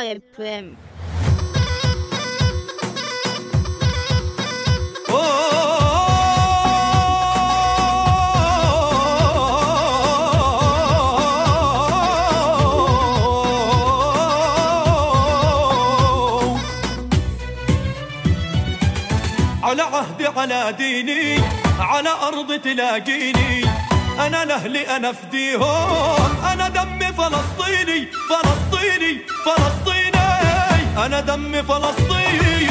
طيب على عهدي على ديني على أرض تلاقيني. أنا لأهلي أنا فديهم. أنا دمي فلسطيني فلسطيني. فلسطيني أنا دمي فلسطيني.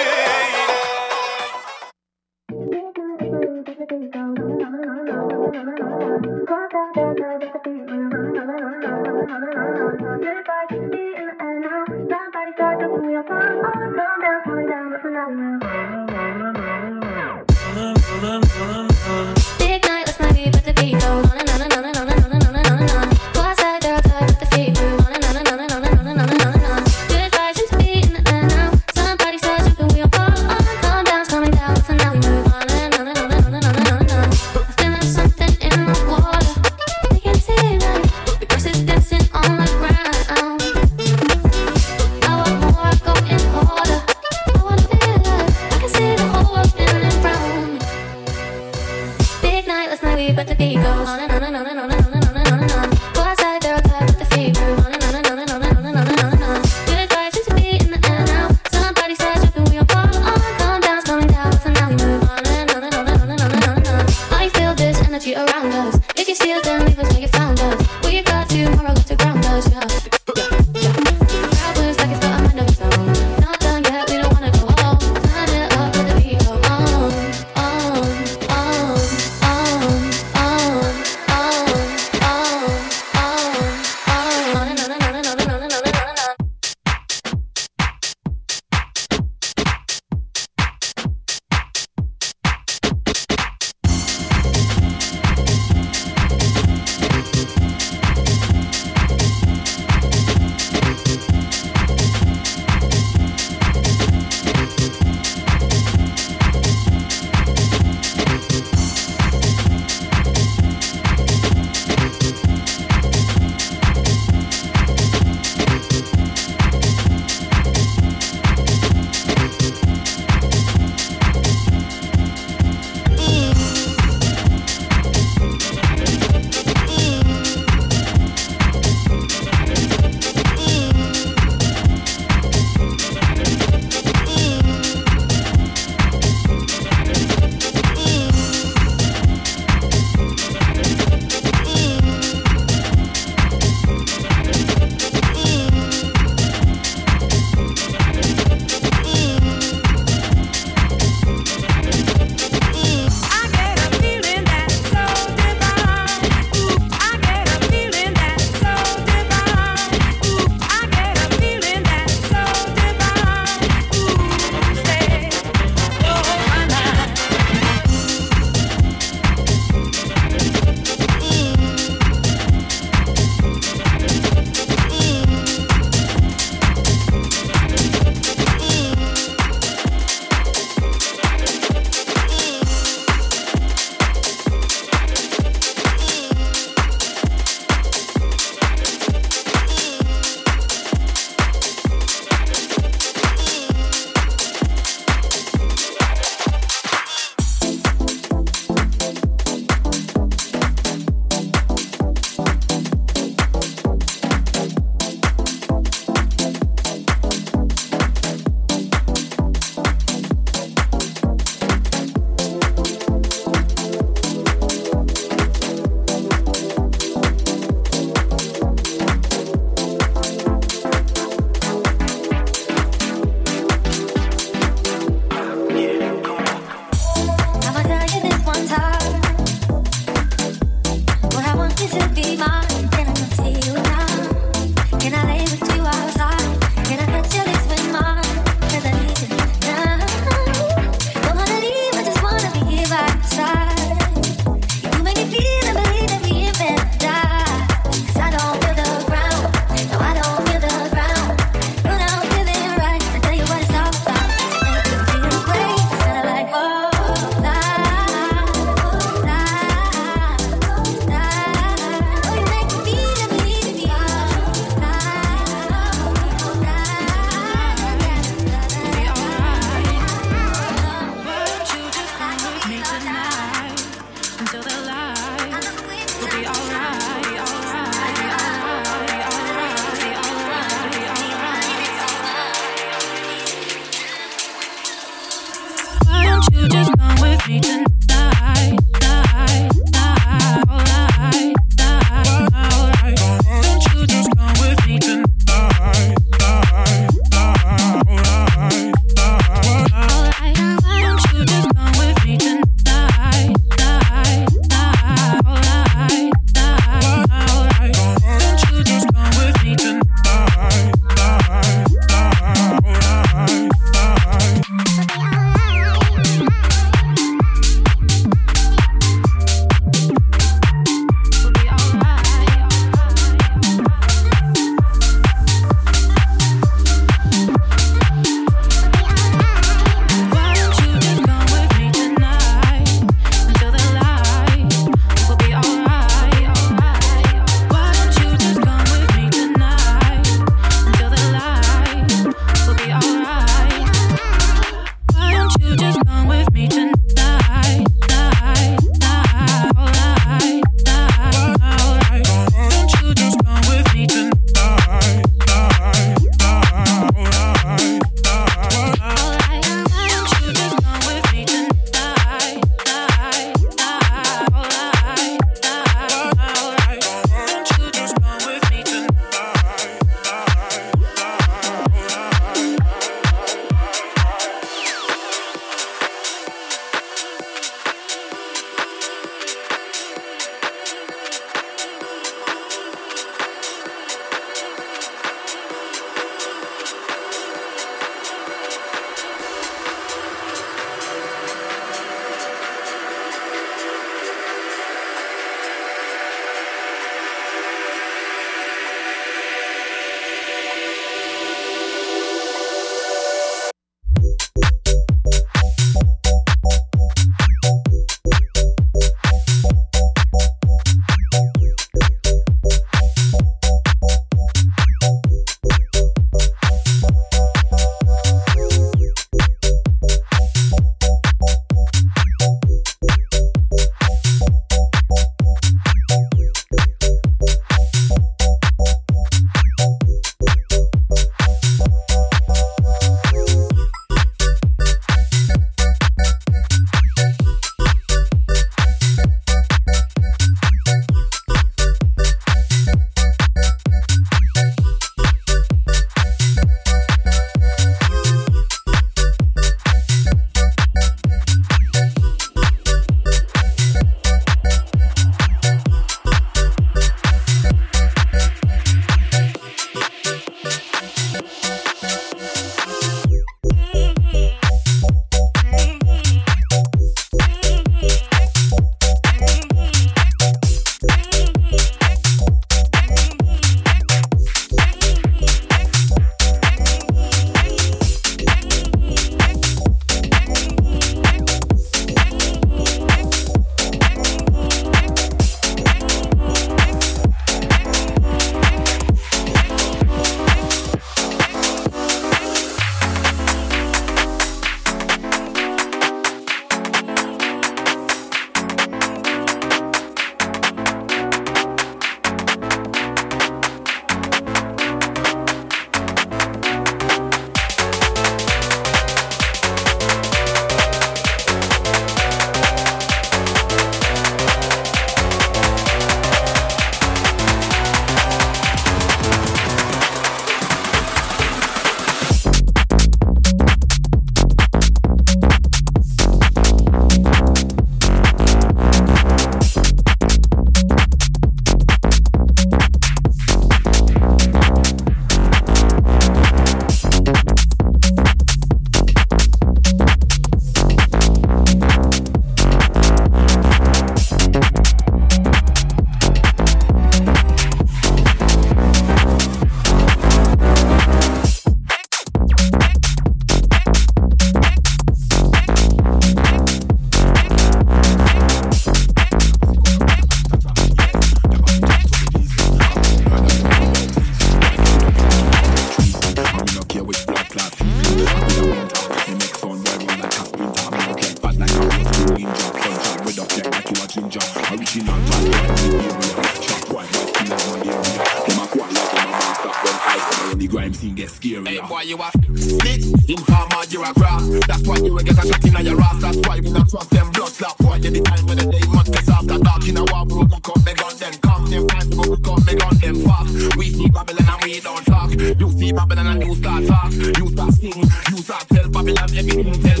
Everything. Tell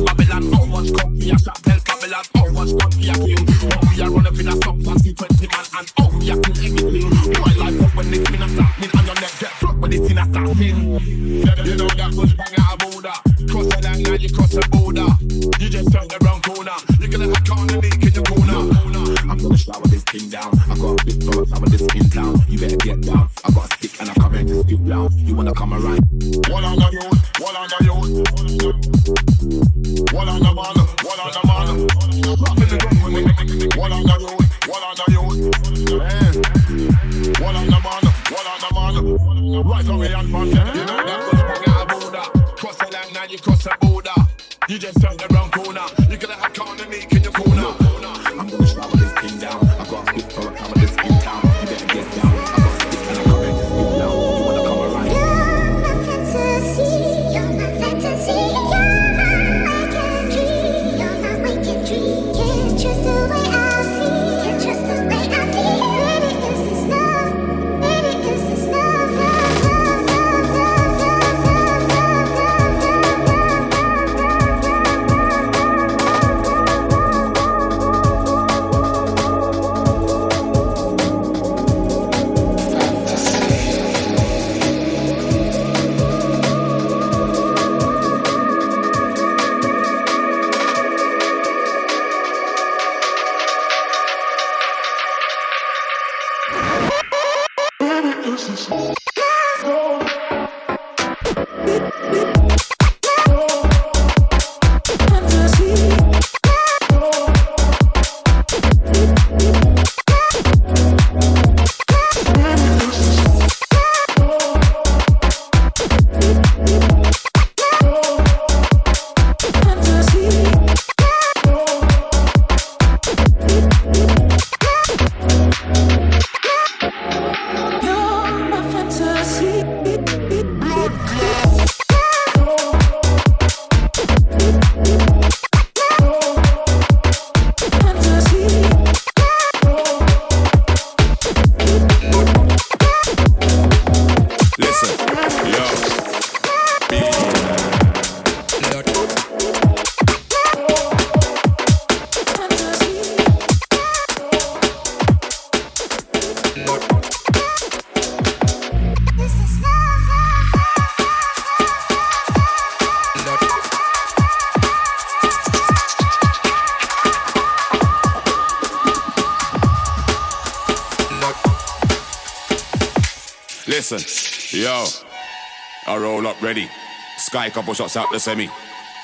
Sky couple shots out the semi.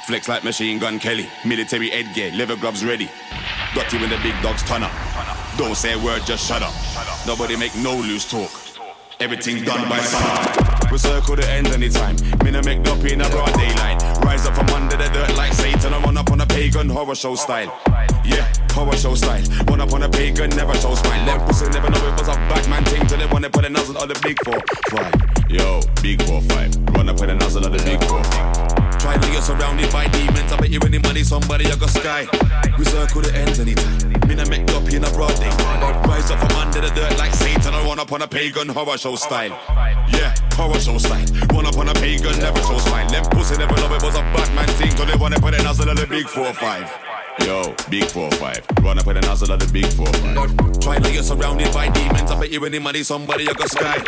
Flex like machine gun Kelly. Military headgear, leather gloves ready. Got you when the big dogs turn up. Don't say a word, just shut up. Nobody make no loose talk. Everything done by sun. We circle the ends anytime. Me no make up in a broad daylight. Rise up from under the dirt like Satan. I run up on a pagan horror show style. Horror show style. Run up on a pagan, never show smile. Them pussy never know it was a Batman thing till they wanna put a nozzle on the big four five. Yo, big four five. Run up with a nozzle on the big four five. Try to get surrounded by demons. I bet you any money, somebody you got sky. We circle the ends anytime. Me no make up in a broad day. Rise up from under the dirt like Satan. I run up on a pagan horror show style. Yeah, horror show style. Run up on a pagan, never show smile. Them pussy never know it was a Batman thing. Cause they wanna put a nozzle on the big four five. Yo, big four five. Run up with a nozzle of the big four five. Try to get surrounded by demons. I bet you any money, somebody you got sky.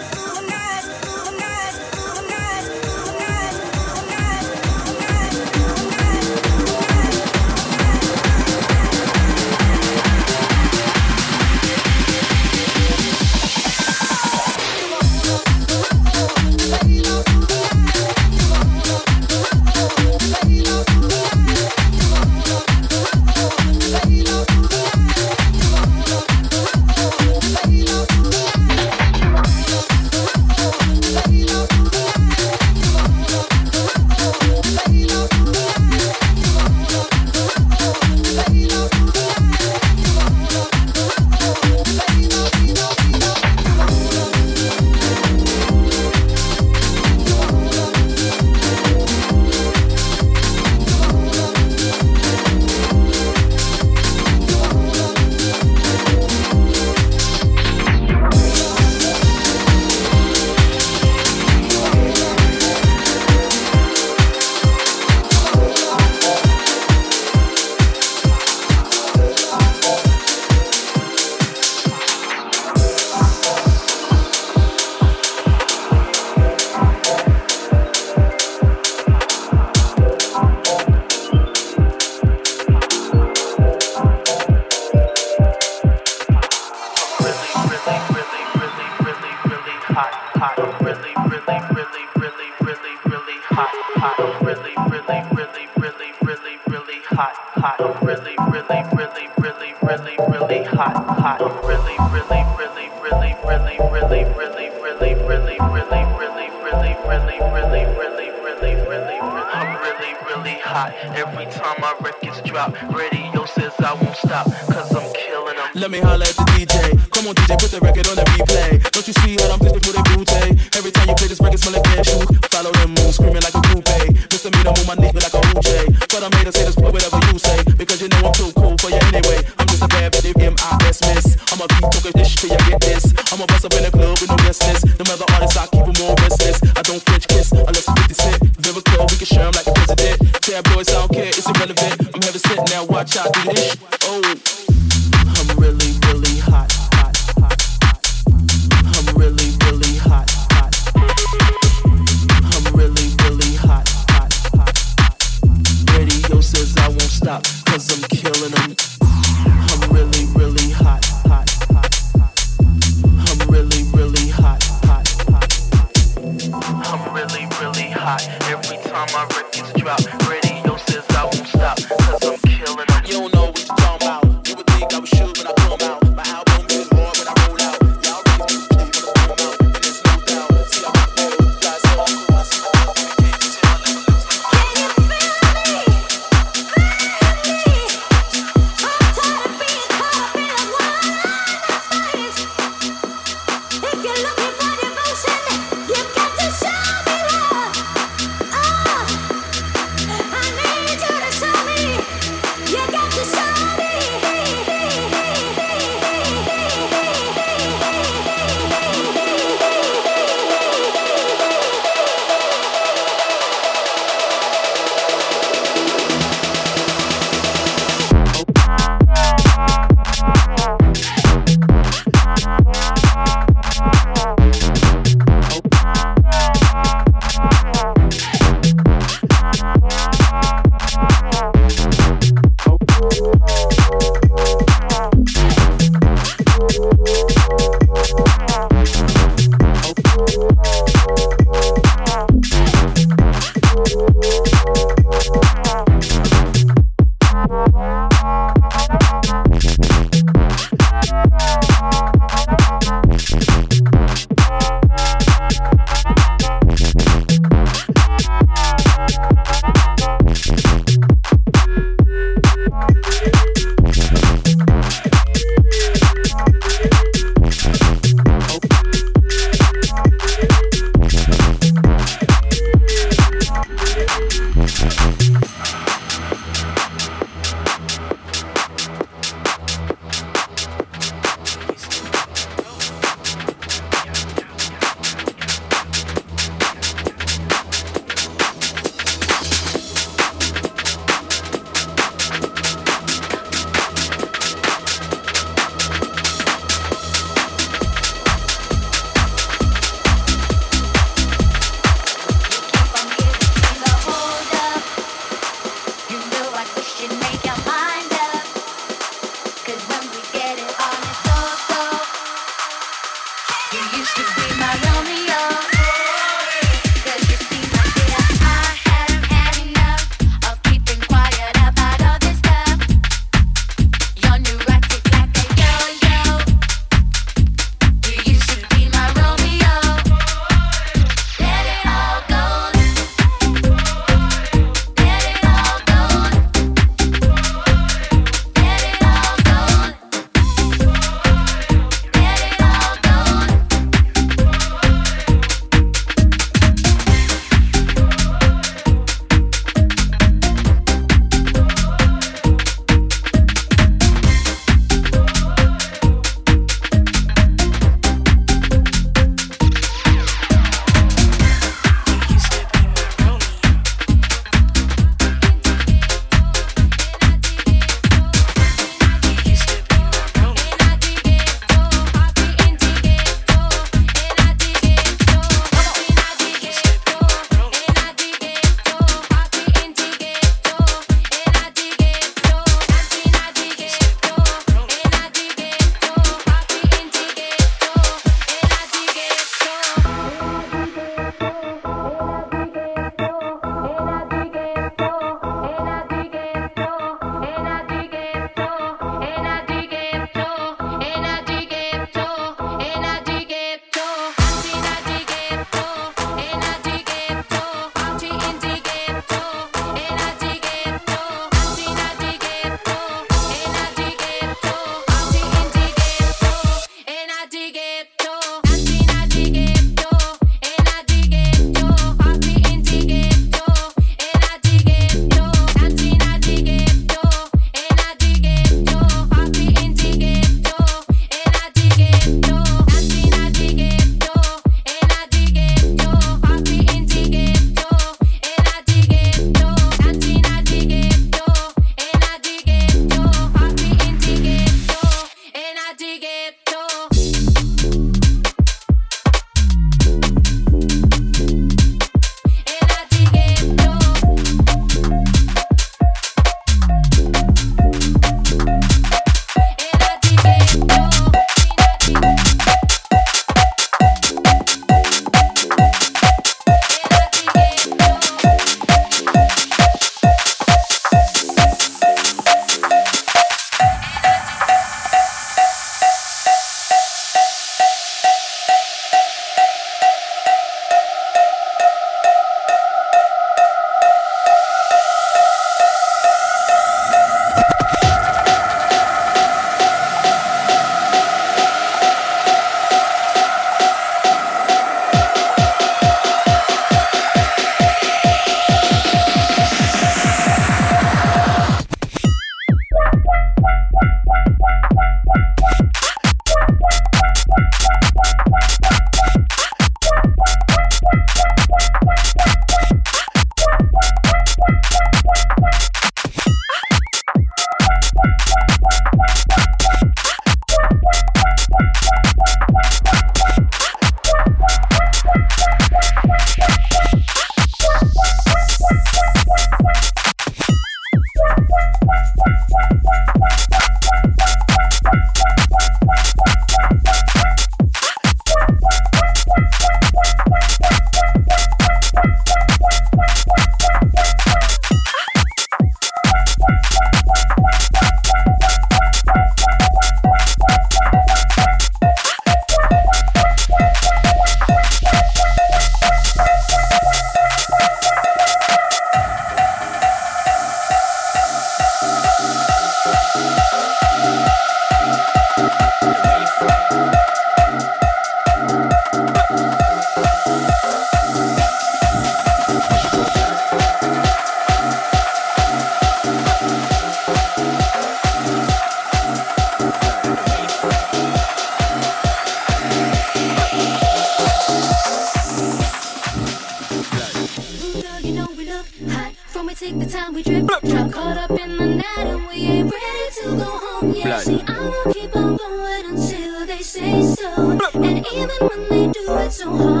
Oh.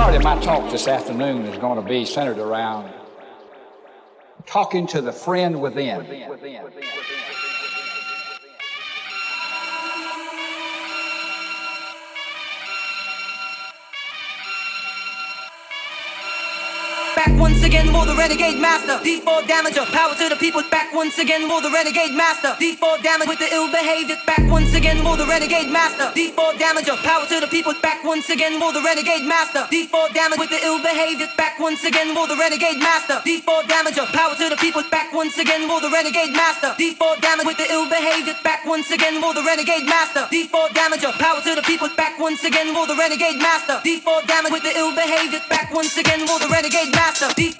Majority of my talk this afternoon is going to be centered around talking to the friend within. Back once again, more the renegade master. D4 damager, power to the people. Back once again, more the renegade master. D4 damage with the ill behavior. Back once again, more the renegade master. D4 damager, power to the people. Back once again, more the renegade master. D4 damage with the ill behavior. Back once again, more the renegade master. D4 damager, power to the people. Back once again, more the renegade master. D4 damage with the ill behavior. Back once again, more the renegade master. D4 damager, power to the people. Back once again, more the renegade master. D4 damage with the ill behavior. Back once again, more the renegade master. D4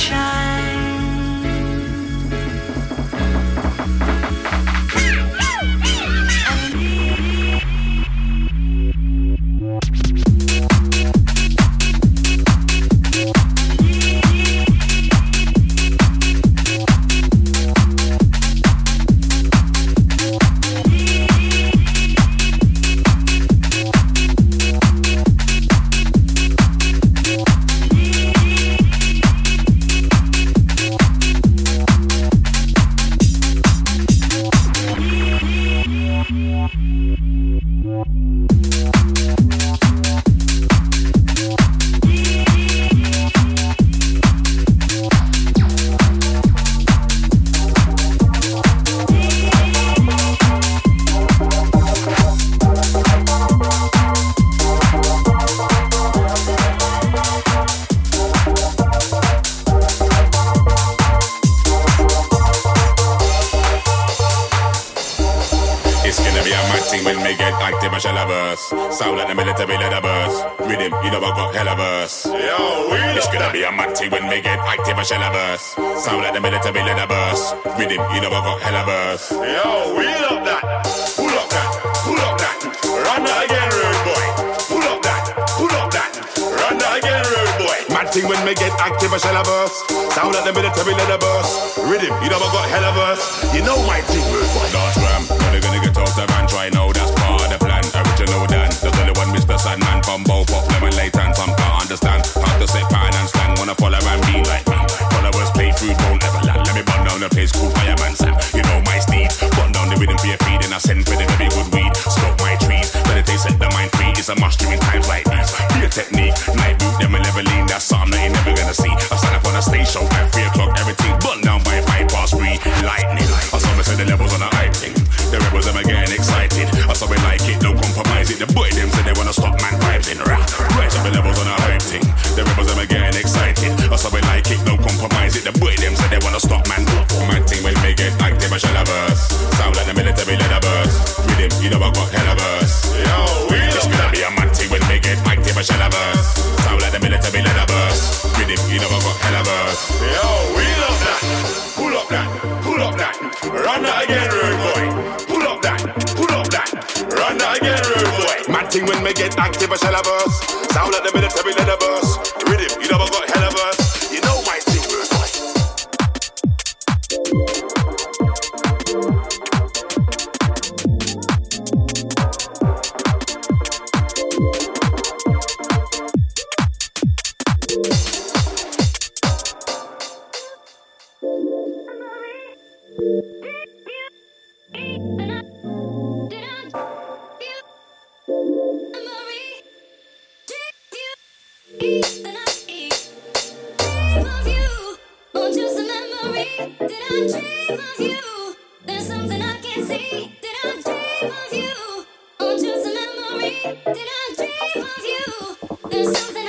child. Floppy.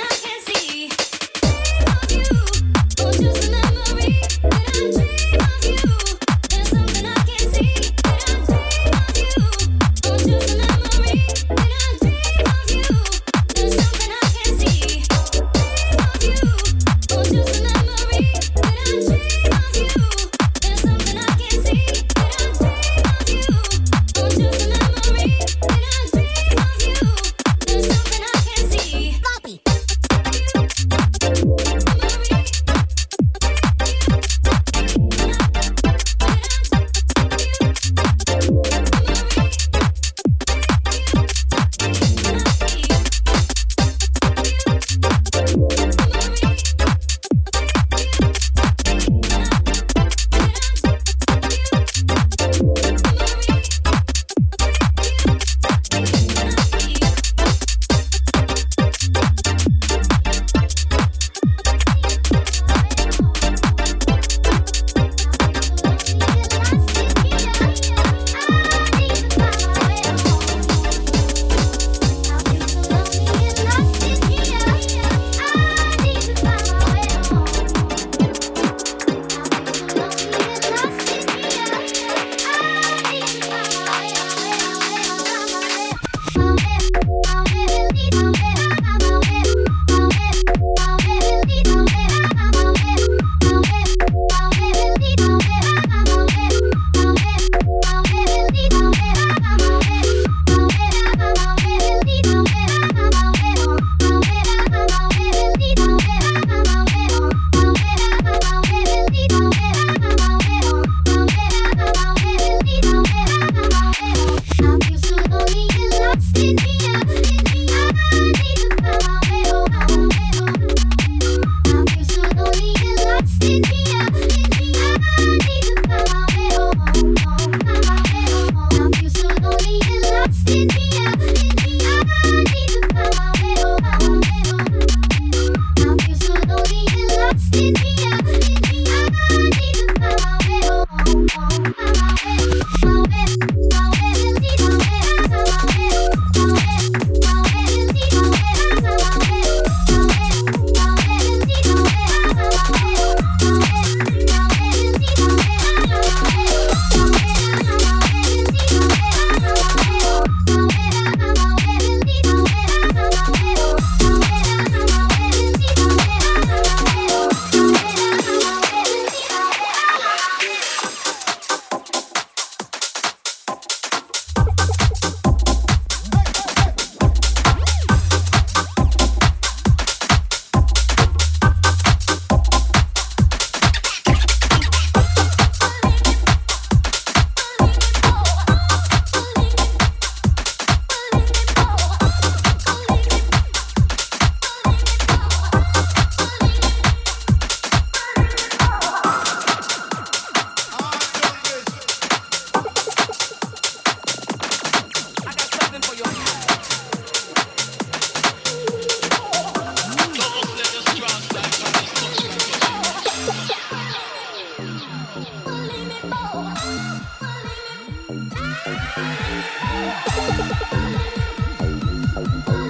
anymore. I'm not anymore.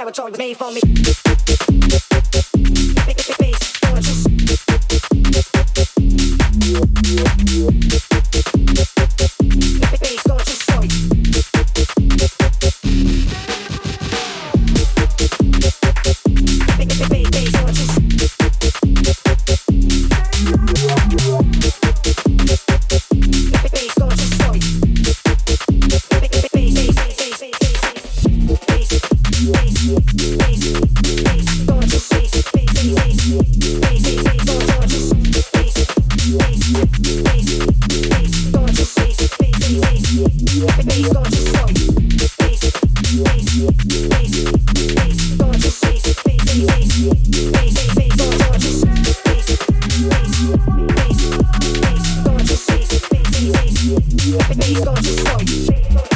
On a story, was made for me. Based on a true story.